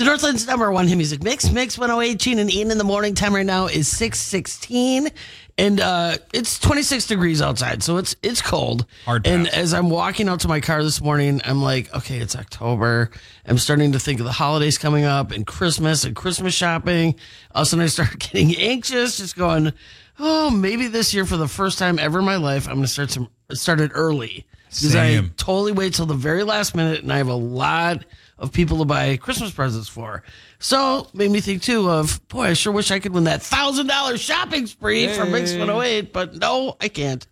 The Northland's number one hit music mix, Mix 108, Gene and Ian in the morning. Time right now is 616. And uh, it's 26 degrees outside, so it's it's cold. Hard and as I'm walking out to my car this morning, I'm like, okay, it's October. I'm starting to think of the holidays coming up and Christmas and Christmas shopping. All of a sudden, I start getting anxious, just going, oh, maybe this year for the first time ever in my life, I'm going to start some start it early because I Same. totally wait till the very last minute, and I have a lot of people to buy Christmas presents for. So made me think too of boy, I sure wish I could win that thousand dollar shopping spree for Mix 108, but no, I can't.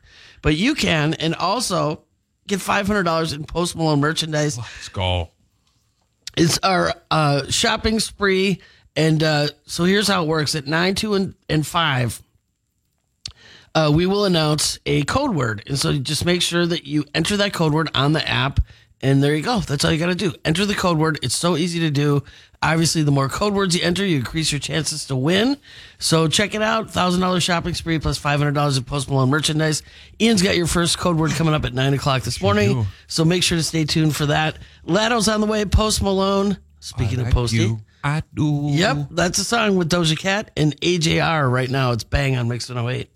But you can, and also get five hundred dollars in Post Malone merchandise. Let's go. It's our uh, shopping spree, and uh, so here's how it works: at nine, two, and, and five, uh, we will announce a code word, and so just make sure that you enter that code word on the app, and there you go. That's all you got to do. Enter the code word. It's so easy to do. Obviously, the more code words you enter, you increase your chances to win. So check it out: thousand dollars shopping spree plus five hundred dollars of Post Malone merchandise. Ian's got your first code word coming up at nine o'clock this morning, so make sure to stay tuned for that. Latto's on the way. Post Malone. Speaking of Posty. You, I do. Yep, that's a song with Doja Cat and AJR right now. It's bang on Mix 108.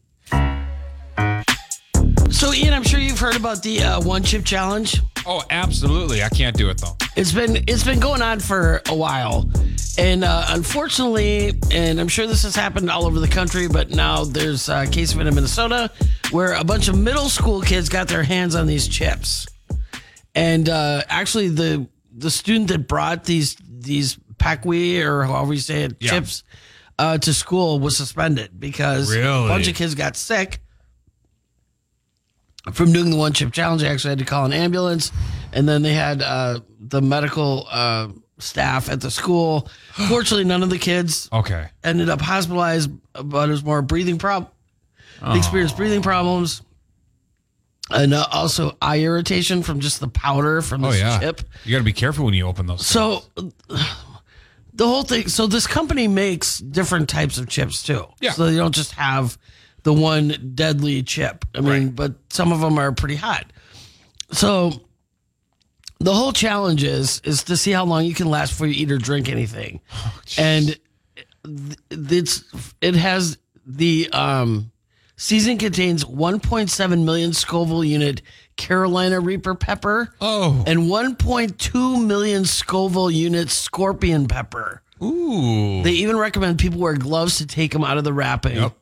So, Ian, I'm sure you've heard about the uh, one chip challenge. Oh, absolutely. I can't do it though. It's been it's been going on for a while, and uh, unfortunately, and I'm sure this has happened all over the country, but now there's a case of it in Minnesota where a bunch of middle school kids got their hands on these chips, and uh, actually the the student that brought these these Paqui or however you say it Yeah. chips uh, to school was suspended because a bunch of kids got sick from doing the one chip challenge. I actually had to call an ambulance, and then they had uh, the medical uh, staff at the school. Fortunately, none of the kids Okay. ended up hospitalized, but it was more breathing problem. They experienced breathing problems, and uh, also eye irritation from just the powder from Oh this yeah. chip. You got to be careful when you open those. So the whole thing. So this company makes different types of chips too. Yeah. So they don't just have the one deadly chip. I mean, Right. but some of them are pretty hot. So the whole challenge is is to see how long you can last before you eat or drink anything, and it's it has the um season contains 1.7 million Scoville unit Carolina Reaper pepper Oh. and 1.2 million Scoville units scorpion pepper. Ooh. They even recommend people wear gloves to take them out of the wrapping. Yep.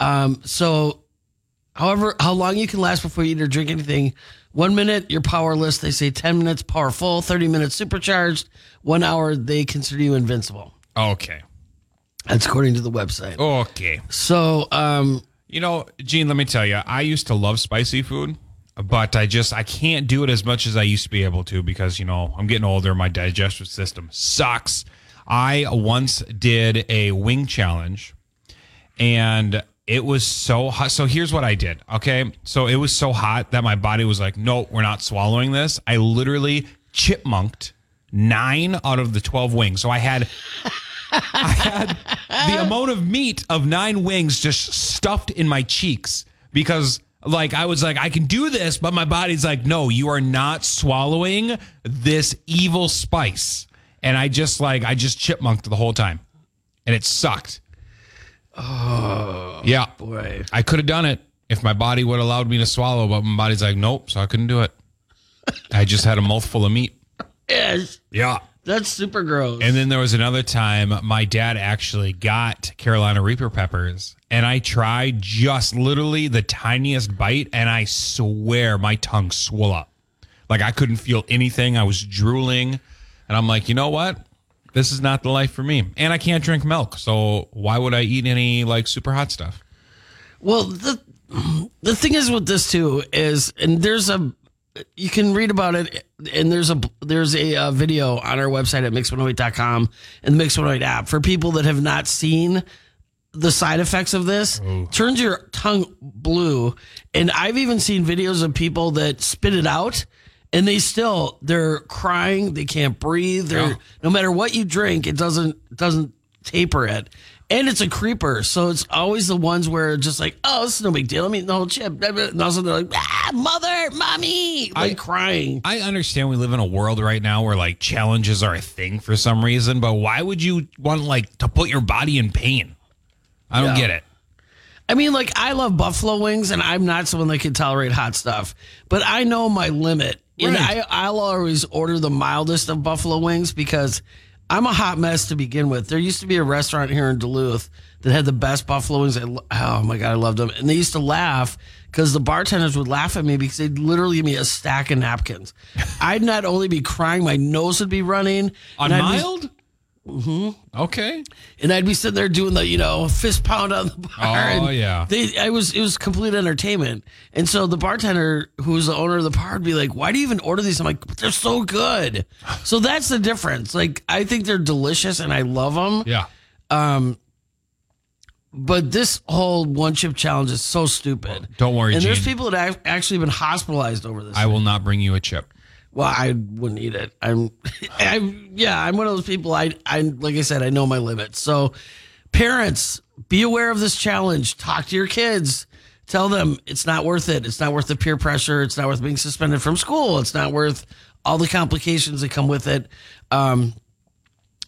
Um, so, however, how long you can last before you eat or drink anything? One minute, you're powerless. They say 10 minutes, powerful. 30 minutes, supercharged. One hour, they consider you invincible. Okay. That's according to the website. Okay. So, um, You know, Gene, let me tell you, I used to love spicy food, but I just I can't do it as much as I used to be able to because, you know, I'm getting older, my digestive system sucks. I once did a wing challenge and it was so hot. So here's what I did. Okay. So it was so hot that my body was like, no, we're not swallowing this. I literally chipmunked nine out of the 12 wings. So I had I had the amount of meat of nine wings just stuffed in my cheeks because like I was like I can do this but my body's like no you are not swallowing this evil spice and I just like I just chipmunked the whole time and it sucked. Oh. Yeah. boy. I could have done it if my body would have allowed me to swallow but my body's like nope so I couldn't do it. I just had a mouthful of meat. Yes. Yeah. That's super gross. And then there was another time my dad actually got Carolina Reaper peppers, and I tried just literally the tiniest bite, and I swear my tongue swelled up. Like I couldn't feel anything. I was drooling, and I'm like, you know what? This is not the life for me. And I can't drink milk, so why would I eat any like super hot stuff? Well, the the thing is with this too is, and there's a you can read about it, and there's a there's a, uh video on our website at mix108.com and the Mix 108 app for people that have not seen the side effects of this. Turns your tongue blue, and I've even seen videos of people that spit it out. And they still they're crying, they can't breathe. They're Yeah. no matter what you drink, it doesn't doesn't taper it. And it's a creeper, so it's always the ones where just like, oh, this is no big deal. I mean, the whole chip. And also they're like, ah, mother, mommy, like I- crying. I understand we live in a world right now where like challenges are a thing for some reason, but why would you want like to put your body in pain? I don't Yeah. get it. I mean, like I love buffalo wings, and I'm not someone that can tolerate hot stuff, but I know my limit. And I, I'll always order the mildest of buffalo wings because I'm a hot mess to begin with. There used to be a restaurant here in Duluth that had the best buffalo wings. I, oh my god, I loved them, and they used to laugh because the bartenders would laugh at me because they'd literally give me a stack of napkins. I'd not only be crying, my nose would be running. On I'd be- mild? Mm-hmm. Okay. and I'd be sitting there doing the you know fist pound on the bar. Oh, yeah. they I was it was complete entertainment. And so the bartender, who was the owner of the bar, would be like, "Why do you even order these?" I'm like, "They're so good." So that's the difference. Like I think they're delicious and I love them. Yeah. Um, but this whole one chip challenge is so stupid. Don't worry, And there's people that have actually been hospitalized over this. I will not bring you a chip. Well, I wouldn't eat it. I'm, I'm, yeah, I'm one of those people. I, I, like I said, I know my limits. So, parents, be aware of this challenge. Talk to your kids. Tell them it's not worth it. It's not worth the peer pressure. It's not worth being suspended from school. It's not worth all the complications that come with it. Um,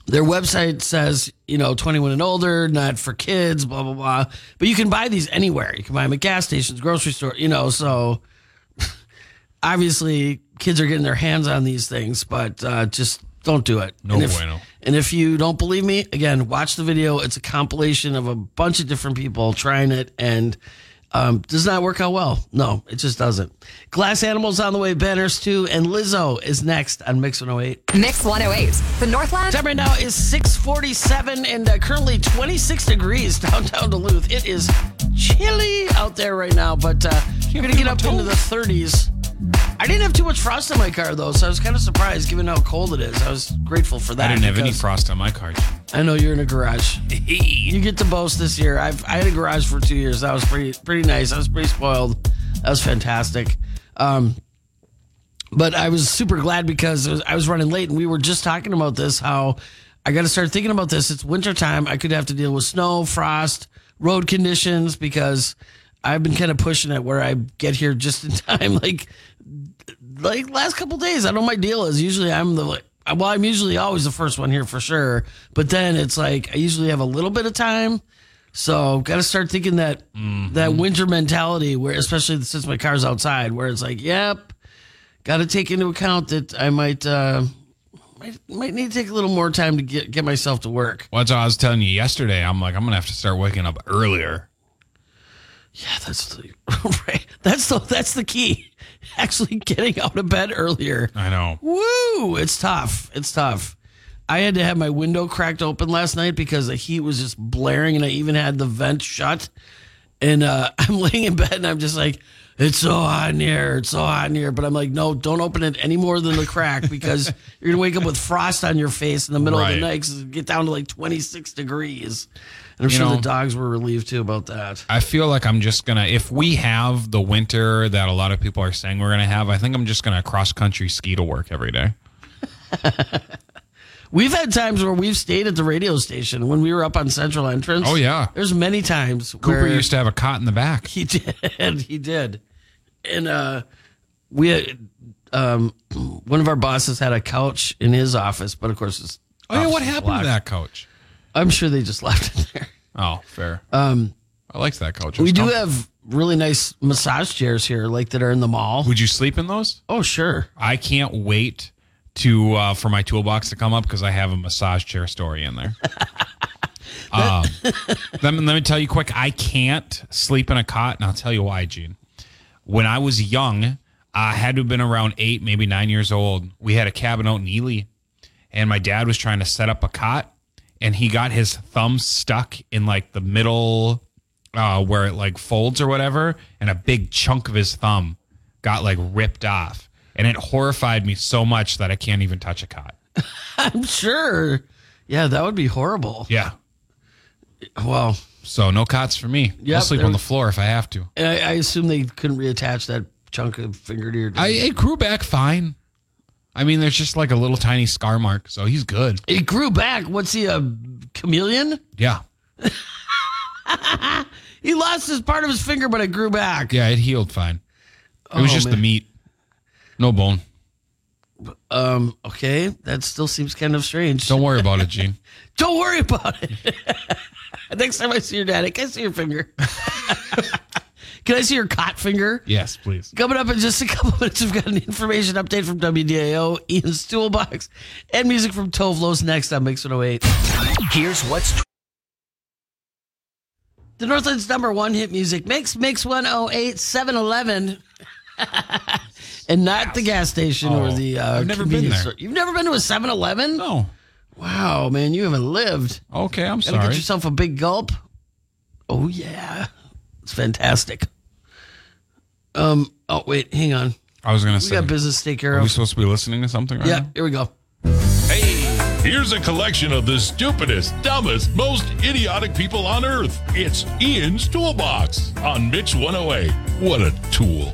their website says, you know, 21 and older, not for kids, blah, blah, blah. But you can buy these anywhere. You can buy them at gas stations, grocery store, you know, so obviously kids are getting their hands on these things, but uh, just don't do it. No and if, bueno. And if you don't believe me, again, watch the video. It's a compilation of a bunch of different people trying it and um, does not work out well. No, it just doesn't. Glass Animals on the way, banners too, and Lizzo is next on Mix 108. Mix 108. The Northland. Time right now is 647 and uh, currently 26 degrees downtown Duluth. It is chilly out there right now, but uh, we're going to get up into the 30s. I didn't have too much frost in my car though, so I was kind of surprised given how cold it is. I was grateful for that. I didn't have any frost on my car. I know you're in a garage. You get to boast this year. I've I had a garage for two years. That was pretty pretty nice. I was pretty spoiled. That was fantastic. Um, but I was super glad because was- I was running late, and we were just talking about this. How I got to start thinking about this. It's wintertime. I could have to deal with snow, frost, road conditions because I've been kind of pushing it where I get here just in time. Like like last couple days, I know my deal is usually I'm the like, well, I'm usually always the first one here for sure. But then it's like I usually have a little bit of time, so got to start thinking that that winter mentality, where especially since my car's outside, where it's like, yep, got to take into account that I might uh, might might need to take a little more time to get get myself to work. Well, that's what I was telling you yesterday. I'm like, I'm gonna have to start waking up earlier. Yeah, that's the right. That's the that's the key. Actually, getting out of bed earlier. I know. Woo! It's tough. It's tough. I had to have my window cracked open last night because the heat was just blaring, and I even had the vent shut. And uh, I'm laying in bed, and I'm just like, "It's so hot in here. It's so hot in here." But I'm like, "No, don't open it any more than the crack because you're gonna wake up with frost on your face in the middle of the night night. 'cause it get down to like 26 degrees." And I'm You sure know- the dogs were relieved too about that. I feel like I'm just gonna if we have the winter that a lot of people are saying we're gonna have, I think I'm just gonna cross country ski to work every day. We've had times where we've stayed at the radio station when we were up on Central Entrance. Oh, yeah. there's many times Cooper used to have a cot in the back. He did. He did. And uh, we had um, one of our bosses had a couch in his office, but of course, it's Oh yeah, what happened to that couch? I'm sure they just left it there. Oh, fair. Um, I liked that couch. It We was do comfy. have really nice massage chairs here, like that are in the mall. Would you sleep in those? Oh, sure. I can't wait to uh, for my toolbox to come up because I have a massage chair story in there. um, let, me, let me tell you quick. I can't sleep in a cot, and I'll tell you why, Gene. When I was young, I had to have been around eight, maybe nine years old. We had a cabin out in Ely, and my dad was trying to set up a cot, and he got his thumb stuck in like the middle uh, where it like folds or whatever, and a big chunk of his thumb got like ripped off. And it horrified me so much that I can't even touch a cot. I'm sure. Yeah, that would be horrible. Yeah. Well, So no cots for me. Yep, I'll sleep on the floor if I have to. I, I assume they couldn't reattach that chunk of finger to your. I it grew back fine. I mean, there's just like a little tiny scar mark, so he's good. it grew back. What's he a chameleon? Yeah. He lost his part of his finger, but it grew back. Yeah, it healed fine. It was Oh, just the man. meat, no bone. Um. Okay, that still seems kind of strange. Don't worry about it, Gene. Don't worry about it. Next time I see your daddy, can I see your finger? can I see your cot finger? Yes, please. Coming up in just a couple minutes, we've got an information update from WDIO, Ian's Toolbox, and music from Tovlos next on Mix 108. Here's what's The Northland's number one hit music mix, Mix 108, 7 Eleven. and not the gas station or Oh, the. Uh, I've never been there. store. You've never been to a 7 Eleven? No. Wow, man, you haven't lived. Okay, I'm Gotta sorry. get yourself a big gulp. Oh yeah, it's fantastic. Um. Oh wait, hang on. I was gonna We say. got business to take care Are we supposed to be listening to something right Yeah, now? here we go. Hey, here's a collection of the stupidest, dumbest, most idiotic people on earth. It's Ian's Toolbox on Mix 108. What a tool.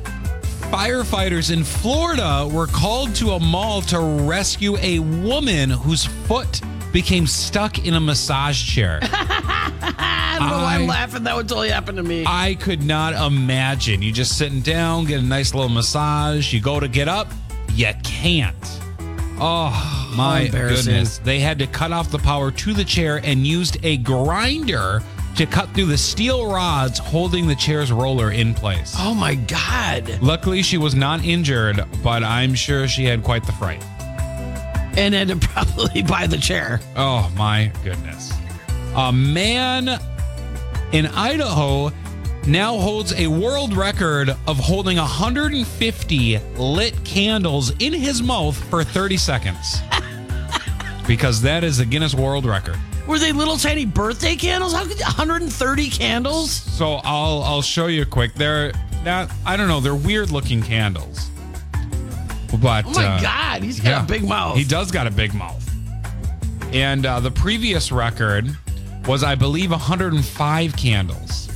Firefighters in Florida were called to a mall to rescue a woman whose foot became stuck in a massage chair. I don't know why I'm laughing. That would totally happen to me. I could not imagine. You just sitting down, get a nice little massage. You go to get up, you can't. Oh my goodness! They had to cut off the power to the chair and used a grinder to cut through the steel rods holding the chair's roller in place. oh my god! Luckily, she was not injured, but I'm sure she had quite the fright. And had to probably buy the chair. Oh my goodness. A man in Idaho now holds a world record of holding 150 lit candles in his mouth for 30 seconds. because that is a Guinness World Record. Were they little tiny birthday candles? How could 130 candles? So I'll I'll show you quick. They're not I don't know, they're weird looking candles. But Oh my uh, god, he's got a big mouth. He does got a big mouth. And uh, the previous record was, I believe, 105 candles.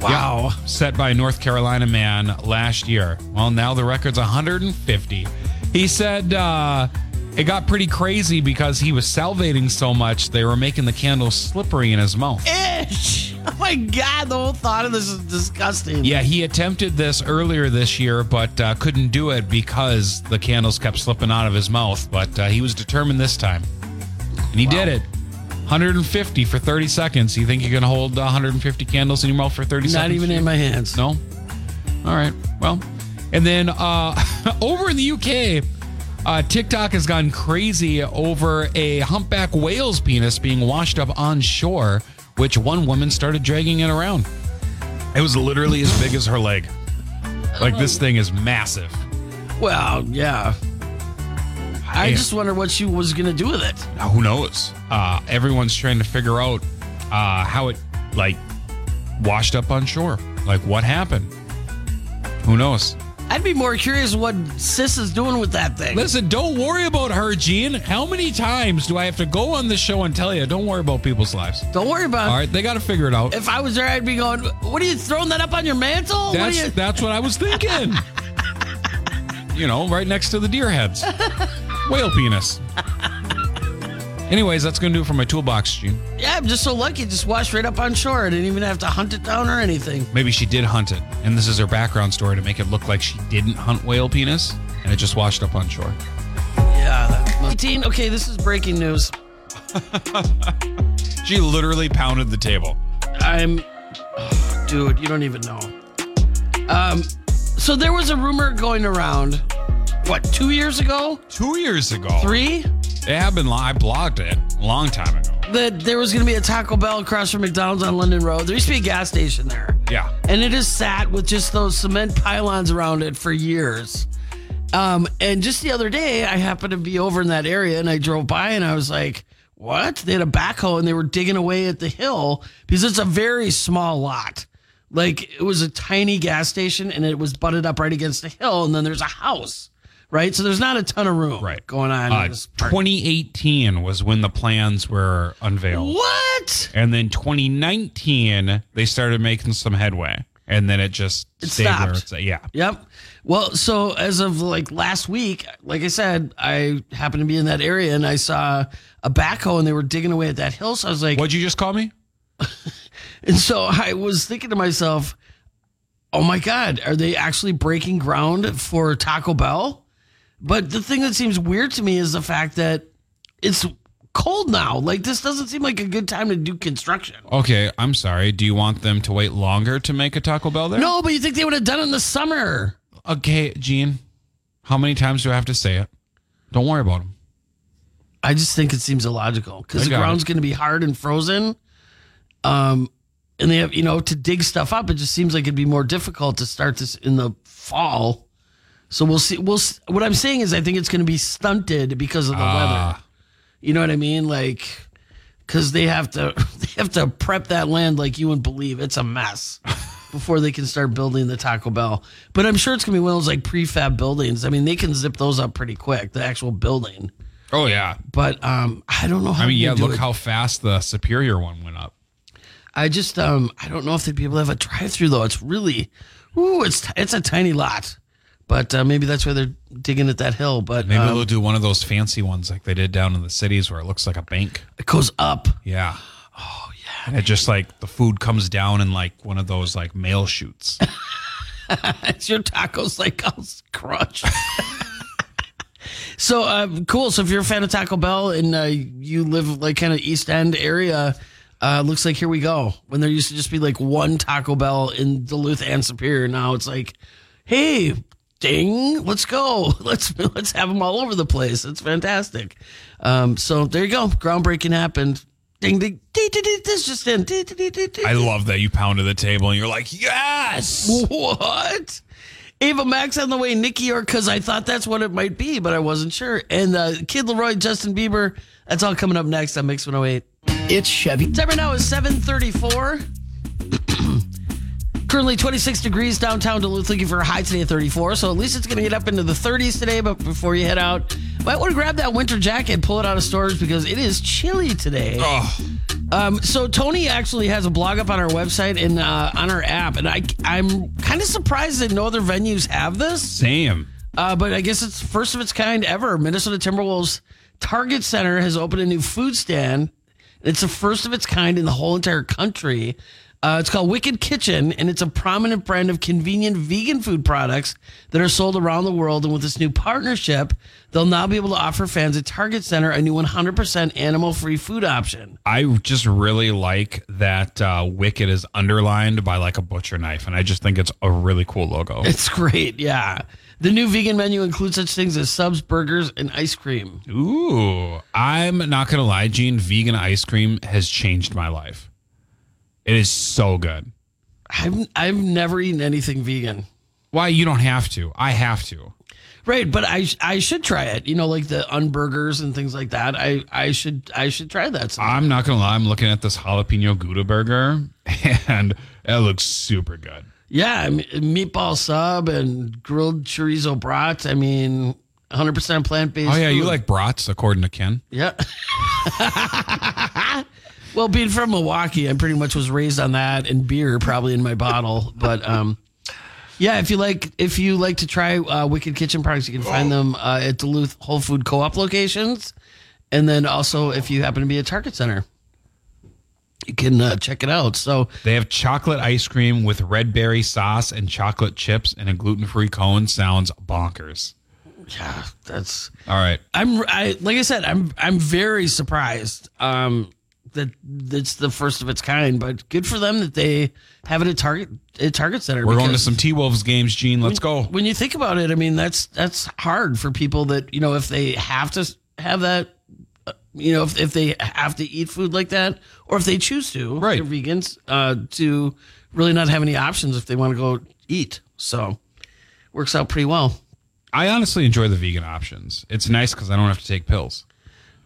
Wow. Yeah, set by a North Carolina man last year. Well, now the record's 150. He said uh, it got pretty crazy because he was salivating so much they were making the candles slippery in his mouth. Ish. Oh my god, the whole thought of this is disgusting. Yeah, he attempted this earlier this year, but uh, couldn't do it because the candles kept slipping out of his mouth. But uh, he was determined this time, and he did it. 150 for 30 seconds. You think you can hold 150 candles in your mouth for 30 Not seconds? Not even in my hands. No. All right. Well, and then uh, over in the UK, uh, TikTok has gone crazy over a humpback whale's penis being washed up on shore, which one woman started dragging it around. It was literally as big as her leg. Like this thing is massive. Well, yeah. I Yeah. just wonder what she was gonna do with it. Now, who knows? Uh, everyone's trying to figure out uh, how it like washed up on shore. Like what happened? Who knows? I'd be more curious what Sis is doing with that thing. Listen, don't worry about her, Gene. How many times do I have to go on this show and tell you, don't worry about people's lives? Don't worry about All it. right, they got to figure it out. If I was there, I'd be going, What are you throwing that up on your mantle? What That's you that's what I was thinking. you know, right next to the deer heads, whale penis. Anyways, that's gonna do it for my toolbox, Gene. Yeah, I'm just so lucky. Just washed right up on shore. I didn't even have to hunt it down or anything. Maybe she did hunt it, and this is her background story to make it look like she didn't hunt whale penis, and it just washed up on shore. Yeah. 18. Okay, this is breaking news. She literally pounded the table. I'm, oh, dude, you don't even know. Um, so there was a rumor going around, what, two years ago? Two years ago, Three? It had been. I blogged it a long time ago. That there was going to be a Taco Bell across from McDonald's on London Road. There used to be a gas station there. Yeah. And it has sat with just those cement pylons around it for years. Um, and just the other day, I happened to be over in that area and I drove by and I was like, what? They had a backhoe and they were digging away at the hill because it's a very small lot. Like it was a tiny gas station and it was butted up right against the hill. And then there's a house, right? So there's not a ton of room Right. going on. Uh, this 2018 was when the plans were unveiled. what? And then 2019, they started making some headway. And then it just It stopped. at. Yeah. Yep. Well, so as of like last week, like I said, I happened to be in that area and I saw a backhoe and they were digging away at that hill. So I was like, What'd you just call me? and so I was thinking to myself, oh my God, are they actually breaking ground for Taco Bell? But the thing that seems weird to me is the fact that it's cold now. Like, this doesn't seem like a good time to do construction. Okay, I'm sorry. Do you want them to wait longer to make a Taco Bell there? No, but you think they would have done it in the summer? Okay, Gene. How many times do I have to say it? Don't worry about them. I just think it seems illogical because the ground's going to be hard and frozen. Um, and they have, you know, to dig stuff up, it just seems like it'd be more difficult to start this in the fall. So we'll see. We'll. What I'm saying is, I think it's going to be stunted because of the weather. Ah. You know what I mean? Like, because they have to, they have to prep that land like you wouldn't believe. It's a mess before they can start building the Taco Bell. But I'm sure it's going to be one of those like prefab buildings. I mean, they can zip those up pretty quick. The actual building. Oh yeah. But um, I don't know how. I mean, yeah. Look it. how fast the Superior one went up. I just um I don't know if they'd be able to have a drive through though. It's really, ooh, it's it's a tiny lot, but uh, maybe that's why they're digging at that hill. But Maybe um, they'll do one of those fancy ones like they did down in the cities where it looks like a bank. it goes up. Yeah. Oh yeah. And it just like the food comes down in like one of those like mail chutes. It's your tacos like I'll crush. so um, cool. So if you're a fan of Taco Bell and uh, you live like kind of East End area, uh, looks like here we go. When there used to just be like one Taco Bell in Duluth and Superior, now it's like, hey, ding, let's go. Let's let's have them all over the place. It's fantastic. Um, so there you go. Groundbreaking happened. Ding ding. ding, ding, ding, This just in. Ding, ding, ding, ding, ding. I love that you pounded the table and you're like, yes. What? Ava Max on the way, Nicky or because I thought that's what it might be, but I wasn't sure. And uh, Kid LAROI, Justin Bieber, that's all coming up next on Mix 108. It's Chevy. Time right now is 734. Currently 26 degrees downtown Duluth, looking for a high today of 34. So at least it's going to get up into the 30s today. But before you head out, might want to grab that winter jacket, pull it out of storage because it is chilly today. Oh, Um, so Tony actually has a blog up on our website and uh, on our app, and I I'm kind of surprised that no other venues have this. same. Uh, but I guess it's first of its kind ever. Minnesota Timberwolves Target Center has opened a new food stand. It's the first of its kind in the whole entire country. Uh, it's called Wicked Kitchen, and it's a prominent brand of convenient vegan food products that are sold around the world. And with this new partnership, they'll now be able to offer fans at Target Center a new 100% animal-free food option. I just really like that uh, Wicked is underlined by like a butcher knife, and I just think it's a really cool logo. It's great, yeah. The new vegan menu includes such things as subs, burgers, and ice cream. Ooh, I'm not gonna lie, Gene. Vegan ice cream has changed my life. It is so good. I've I've never eaten anything vegan. Why you don't have to? I have to. Right, but I I should try it. You know, like the unburgers and things like that. I I should I should try that. sometime. I'm not gonna lie. I'm looking at this jalapeno Gouda burger, and it looks super good. yeah, I mean, meatball sub and grilled chorizo brat. I mean, 100 percent plant based. Oh yeah, you like brats, according to Ken. Yeah. well, being from Milwaukee, I pretty much was raised on that and beer probably in my bottle. But um, yeah, if you like, if you like to try uh, Wicked Kitchen products, you can find them uh, at Duluth Whole Food Co-op locations, and then also if you happen to be at Target Center, you can uh, check it out. So They have chocolate ice cream with red berry sauce and chocolate chips and a gluten free cone. Sounds bonkers. yeah, that's. All right. I'm I like I said, I'm I'm very surprised um that it's the first of its kind, but good for them that they have it at Target at Target Center. We're going to some T Wolves games, Gene. Let's go. When you think about it, I mean that's that's hard for people that you know if they have to have that. uh, You know, if, if they have to eat food like that, or if they choose to, Right. they're vegans, uh, to really not have any options if they want to go eat. So, works out pretty well. I honestly enjoy the vegan options. It's nice because I don't have to take pills.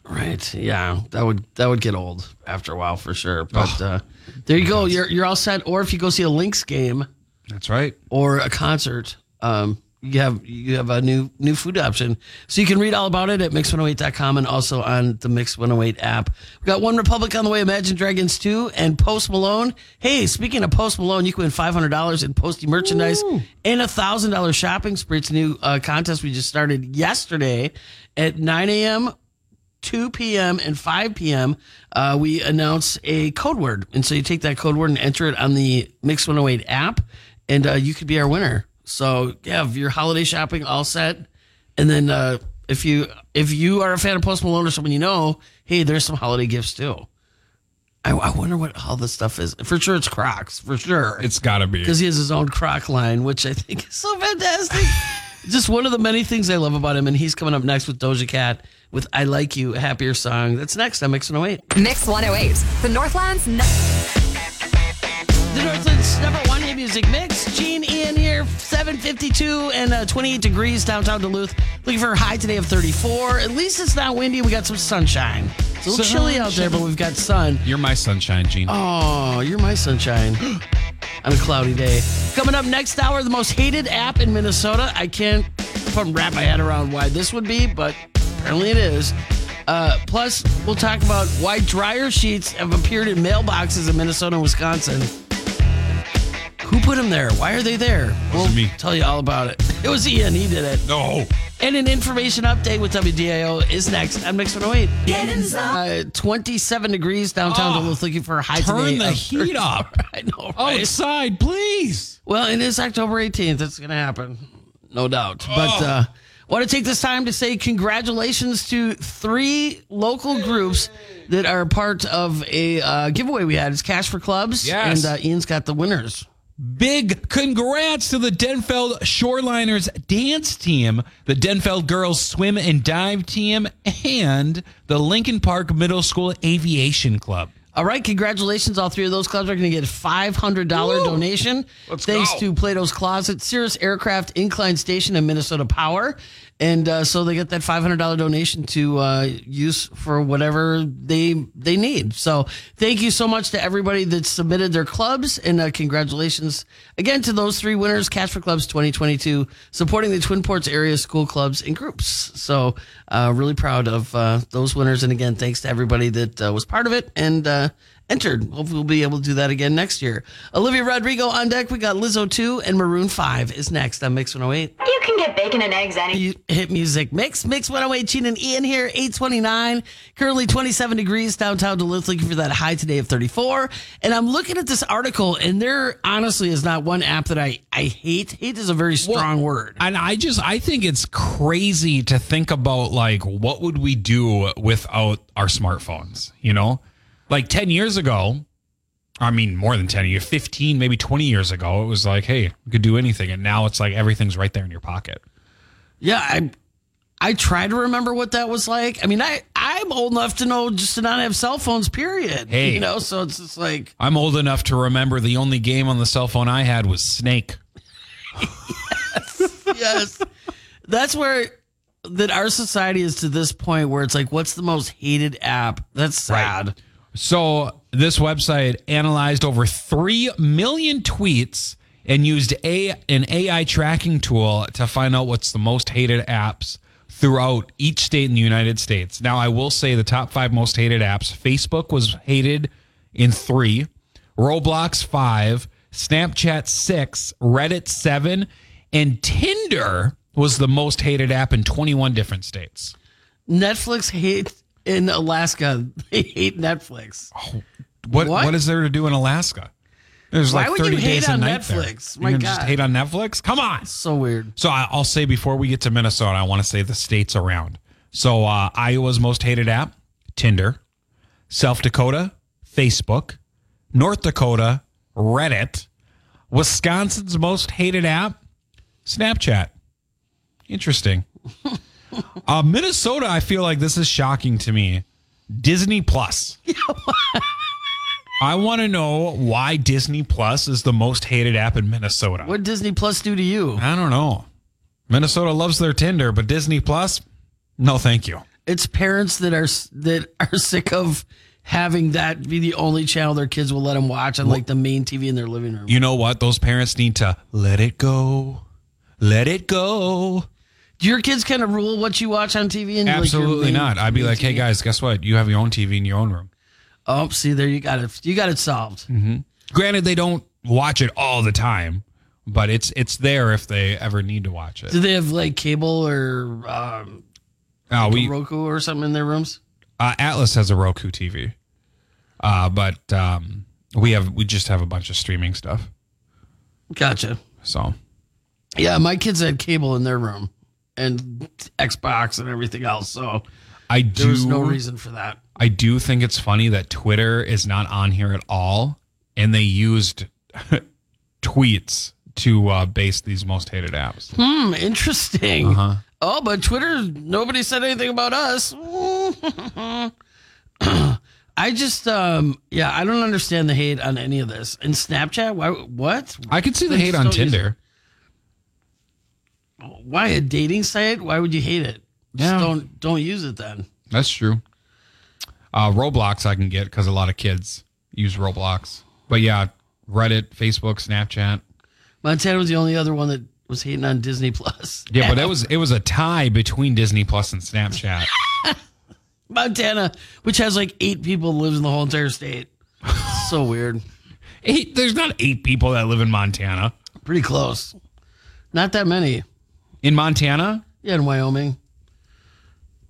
Right. Yeah. That would that would get old after a while for sure. But uh, there you go. You're you're all set. Or if you go see a Lynx game That's right. or a concert, um, you have you have a new new food option. So you can read all about it at mix108.com and also on the Mix 108 app. We got One Republic on the way, Imagine Dragons 2, and Post Malone. Hey, speaking of Post Malone, you can win $500 in posty merchandise and a $1,000 shopping spree. It's a new uh, contest we just started yesterday at 9 a.m. 2 p.m. and 5 p.m., uh, we announce a code word. And so you take that code word and enter it on the Mix 108 app, and uh, you could be our winner. So, yeah, your holiday shopping all set, and then uh, if you if you are a fan of Post Malone or someone you know, hey, there's some holiday gifts too. I, I wonder what all this stuff is. For sure, it's Crocs. For sure, It's got to be. because he has his own croc line, which I think is so fantastic. Just one of the many things I love about him, and he's coming up next with Doja Cat with "I Like You," a happier song. That's next on Mix 108. Mix 108. The Northland's n- The Northland's number one hit music mix. Gene Ian here, 752 and uh, 28 degrees downtown Duluth. Looking for a high today of 34. At least it's not windy. We got some sunshine. It's a little chilly out there, but we've got sun. You're my sunshine, Gene. Oh, you're my sunshine on a cloudy day. Coming up next hour, the most hated app in Minnesota. I can't put wrap my head around why this would be, but apparently it is. Uh, plus, we'll talk about why dryer sheets have appeared in mailboxes in Minnesota and Wisconsin. Who put them there? Why are they there? We'll me. tell you all about it. It was Ian. He did it. No. And an information update with WDIO is next on Mix 108. Uh, 27 degrees downtown Oh, Duluth looking for a high turn today the heat 34. up. I know, right? Outside, please. Well, it is October 18th. It's going to happen. No doubt. But uh, want to take this time to say congratulations to three local groups that are part of a uh, giveaway we had. It's Cash for Clubs. Yes. And uh, Ian's got the winners. Big congrats to the Denfeld Shoreliners dance team, the Denfeld Girls Swim and Dive team, and the Lincoln Park Middle School Aviation Club. All right, congratulations. All three of those clubs are going to get a $500 donation. Let's thanks go. to Plato's Closet, Cirrus Aircraft Incline Station, and Minnesota Power. And uh, so they get that $500 donation to uh, use for whatever they they need. So thank you so much to everybody that submitted their clubs. And uh, congratulations again to those three winners, Cash for Clubs 2022, supporting the Twin Ports area school clubs and groups. So uh, really proud of uh, those winners. And again, thanks to everybody that uh, was part of it and entered. Hopefully, we'll be able to do that again next year. Olivia Rodrigo on deck. We got Lizzo 2 and Maroon 5 is next on Mix 108. You can get bacon and eggs any. You hit music mix mix 108 Gene and Ian here 829 currently 27 degrees downtown Duluth looking for that high today of 34 and I'm looking at this article and there honestly is not one app that I I hate hate is a very strong word And I just I think it's crazy to think about like what would we do without our smartphones, you know? Like 10 years ago, I mean more than 10 years, 15, maybe 20 years ago, it was like, hey, we could do anything and now it's like everything's right there in your pocket. yeah I I try to remember what that was like I mean I I'm old enough to know just to not have cell phones period Hey. you know so it's just like I'm old enough to remember the only game on the cell phone I had was Snake. yes. yes. That's where that our society is to this point where it's like, what's the most hated app? That's sad. So this website analyzed over 3 million tweets and used a an AI tracking tool to find out what's the most hated apps throughout each state in the United States. Now I will say the top 5 most hated apps, Facebook was hated in 3, Roblox 5, Snapchat 6, Reddit 7, and Tinder was the most hated app in 21 different states. Netflix hates in Alaska. They hate Netflix. What, What? what is there to do in Alaska? There's Why like would you 30 hate days a on there. Netflix? You're My gonna just hate on Netflix? Come on. So weird. So I- I'll say before we get to Minnesota, I want to say the states around. So uh, Iowa's most hated app, Tinder. South Dakota, Facebook. North Dakota, Reddit. Wisconsin's most hated app, Snapchat. Interesting. uh, Minnesota, I feel like this is shocking to me. Disney Plus. I want to know why Disney Plus is the most hated app in Minnesota. What Disney Plus do to you? I don't know. Minnesota loves their Tinder, but Disney Plus, no, thank you. It's parents that are that are sick of having that be the only channel their kids will let them watch on like the main TV in their living room. You know what? Those parents need to let it go. Let it go. Do your kids kind of rule what you watch on TV? And Absolutely main- not. I'd be like, hey TV? guys, guess what? You have your own TV in your own room. Oh, see there, you got it. You got it solved. Granted, they don't watch it all the time, but it's it's there if they ever need to watch it. Do they have like cable or um, Oh, we Roku or something in their rooms? Uh, Atlas has a Roku TV, uh, but um, we have we just have a bunch of streaming stuff. Gotcha. So Yeah, my kids had cable in their room and Xbox and everything else, so I do was no reason for that. I do think it's funny that Twitter is not on here at all, and they used tweets to uh, base these most hated apps. Hmm, interesting. Uh-huh. Oh, but Twitter, nobody said anything about us. I just, um, yeah, I don't understand the hate on any of this. And Snapchat, why? What? I could see the hate on Tinder. Why a dating site? Why would you hate it? Just Yeah. don't don't use it then. That's true. Uh, Roblox I can get because a lot of kids use Roblox. But yeah, Reddit, Facebook, Snapchat. Montana was the only other one that was hating on Disney Plus. Yeah, but it was it was a tie between Disney Plus and Snapchat. Montana, which has like eight people lives in the whole entire state. so weird. eight. There's not eight people that live in Montana. Pretty close. Not that many. In Montana, Yeah, in Wyoming.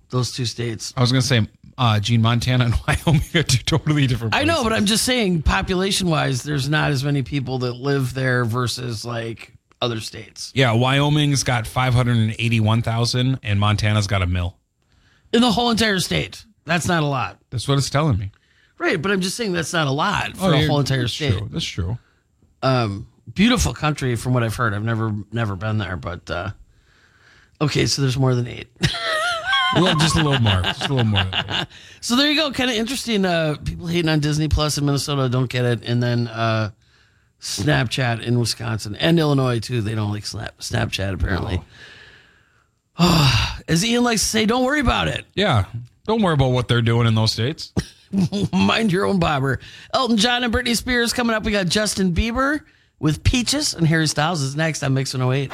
Those two states. I was gonna say, uh, Gene, Montana and Wyoming are two totally different. I know, but I'm just saying, population wise, there's not as many people that live there versus like other states. yeah, Wyoming's got five hundred and eighty-one thousand, and Montana's got a mill. In the whole entire state. That's not a lot. That's what it's telling me. Right, but I'm just saying that's not a lot for a Oh, you're- whole entire that's state. True. That's true. Um, beautiful country from what I've heard. I've never never been there, but uh, okay, so there's more than eight. Well, just a little more. Just a little more. so there you go. Kind of interesting. Uh, people hating on Disney Plus in Minnesota don't get it, and then uh, Snapchat in Wisconsin and Illinois too. They don't like Snap Snapchat apparently. As Ian likes to say, don't worry about it. Yeah. Don't worry about what they're doing in those states. Mind your own bobber. Elton John and Britney Spears coming up. We got Justin Bieber with Peaches, and Harry Styles is next on Mix 108.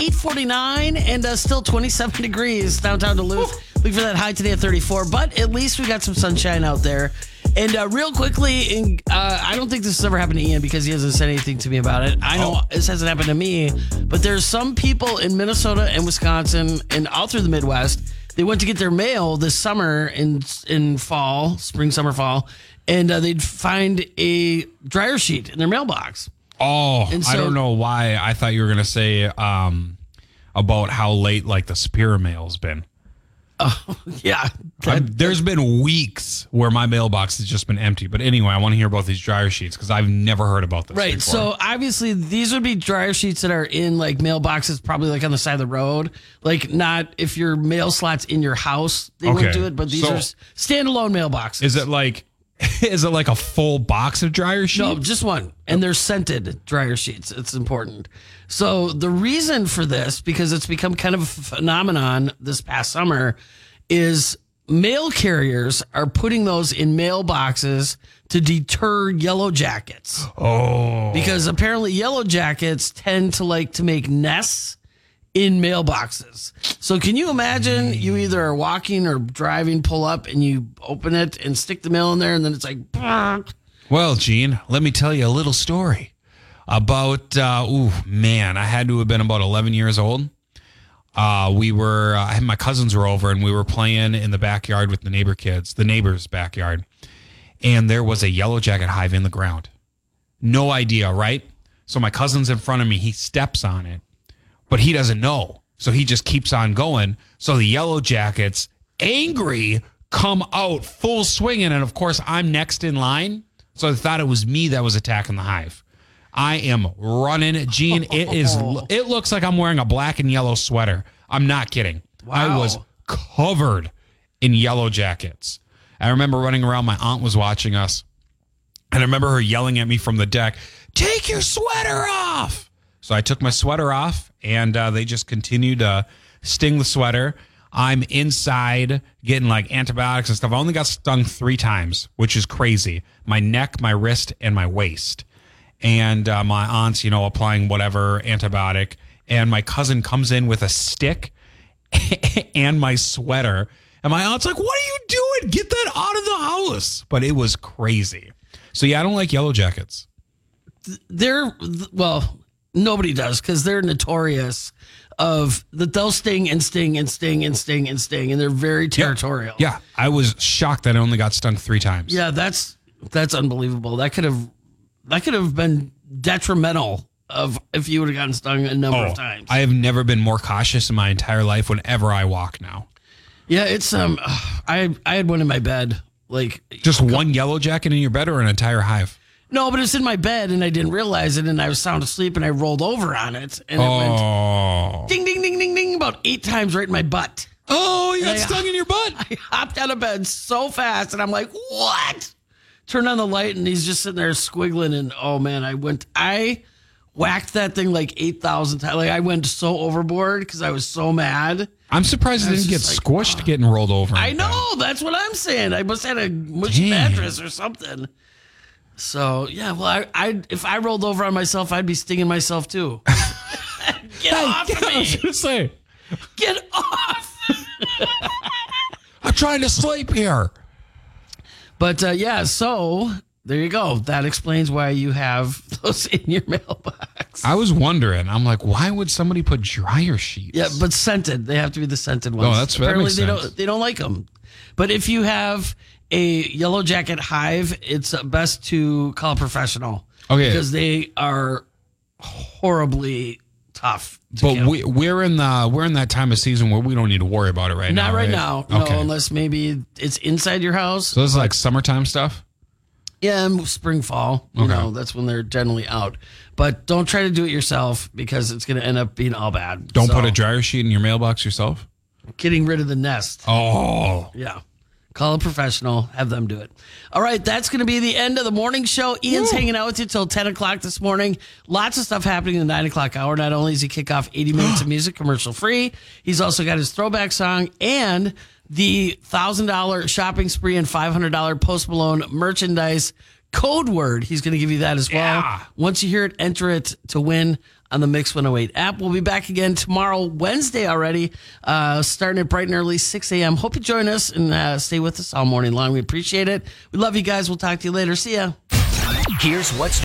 849 and uh, still 27 degrees downtown Duluth. Look for that high today at 34, but at least we got some sunshine out there. And uh, real quickly, in, uh, I don't think this has ever happened to Ian because he hasn't said anything to me about it. I know this hasn't happened to me, but there's some people in Minnesota and Wisconsin and all through the Midwest. They went to get their mail this summer in in fall, spring, summer, fall, and uh, they'd find a dryer sheet in their mailbox. Oh, And I don't know why. I thought you were gonna say um, about how late like the Spear mail's been. Oh yeah, I- there's been weeks where my mailbox has just been empty. But anyway, I want to hear about these dryer sheets because I've never heard about this. Right. before. So obviously these would be dryer sheets that are in like mailboxes, probably like on the side of the road. Like not if your mail slots in your house, they Okay. wouldn't do it. But these So- are standalone mailboxes. is it like is it like a full box of dryer sheets? No, just one. And they're scented dryer sheets. It's important. So the reason for this, because it's become kind of a phenomenon this past summer, is mail carriers are putting those in mailboxes to deter yellow jackets. Oh, because apparently yellow jackets tend to like to make nests in mailboxes. So can you imagine you either are walking or driving, pull up and you open it and stick the mail in there and then it's like. Well, Gene, let me tell you a little story about. Uh, ooh, man, I had to have been about 11 years old. Uh, we were, uh, I had my cousins were over, and we were playing in the backyard with the neighbor kids, the neighbor's backyard, and there was a yellow jacket hive in the ground. No idea, right? So my cousin's in front of me. He steps on it, but he doesn't know. So he just keeps on going. So the yellow jackets, angry, come out full swinging. And of course, I'm next in line. So I thought it was me that was attacking the hive. I am running. Gene, it is, it looks like I'm wearing a black and yellow sweater. I'm not kidding. I was covered in yellow jackets. I remember running around. My aunt was watching us. And I remember her yelling at me from the deck, take your sweater off. So I took my sweater off and uh, they just continued to sting the sweater. I'm inside getting like antibiotics and stuff. I only got stung three times, which is crazy. My neck, my wrist, and my waist. And uh, my aunt's, you know, applying whatever antibiotic. And my cousin comes in with a stick and my sweater. And my aunt's like, What are you doing? Get that out of the house. But it was crazy. So, yeah, I don't like yellow jackets. they're well Nobody does because they're notorious of that they'll sting and sting and sting and sting and sting, and they're very territorial. Yeah, I was shocked that I only got stung three times. Yeah, that's that's unbelievable. That could have that could have been detrimental of if you would have gotten stung a number Oh, of times. I have never been more cautious in my entire life whenever I walk now. yeah, it's um I I had one in my bed. Like Just one yellow jacket in your bed or an entire hive? No, but it's in my bed and I didn't realize it and I was sound asleep and I rolled over on it and it went Oh. ding ding ding ding ding about eight times right in my butt. Oh, you got Yeah. stung in your butt. I hopped out of bed so fast and I'm like, what? Turned on the light and he's just sitting there squiggling and oh man, I went I whacked that thing like eight thousand times. Like I went so overboard because I was so mad. I'm surprised it I didn't get like, squished getting rolled over. I know, that's what I'm saying. I must have had a mushy Damn. mattress or something. So yeah, well I, I if I rolled over on myself, I'd be stinging myself too. Get off of I was me! gonna say, Get off! I'm trying to sleep here. But uh, yeah, so there you go. That explains why you have those in your mailbox. I was wondering. I'm like, why would somebody put dryer sheets? Yeah, but scented. They have to be the scented ones. that's- that apparently makes they sense. don't they don't like them. But if you have a yellow jacket hive, it's best to call a professional. Okay. because they are horribly tough. To but kill. we, we're in the we're in that time of season where we don't need to worry about it right now. not right, now. Okay. No, unless maybe it's inside your house. so this is like summertime stuff. Yeah, spring, fall. You Okay. know, that's when they're generally out. But don't try to do it yourself because it's going to end up being all bad. Don't So, put a dryer sheet in your mailbox yourself. getting rid of the nest. Oh, Yeah. Call a professional, have them do it. All right, that's going to be the end of the morning show. Ian's hanging out with you till 10 o'clock this morning. Lots of stuff happening in the 9 o'clock hour. Not only is he kick off 80 minutes of music commercial free, he's also got his throwback song and the $1,000 shopping spree and $500 Post Malone merchandise code word. He's going to give you that as well. Yeah. Once you hear it, enter it to win on the Mix 108 app. We'll be back again tomorrow, Wednesday already, uh, starting at bright and early, 6 a.m. Hope you join us and uh, stay with us all morning long. We appreciate it. We love you guys. We'll talk to you later. See ya. Here's what's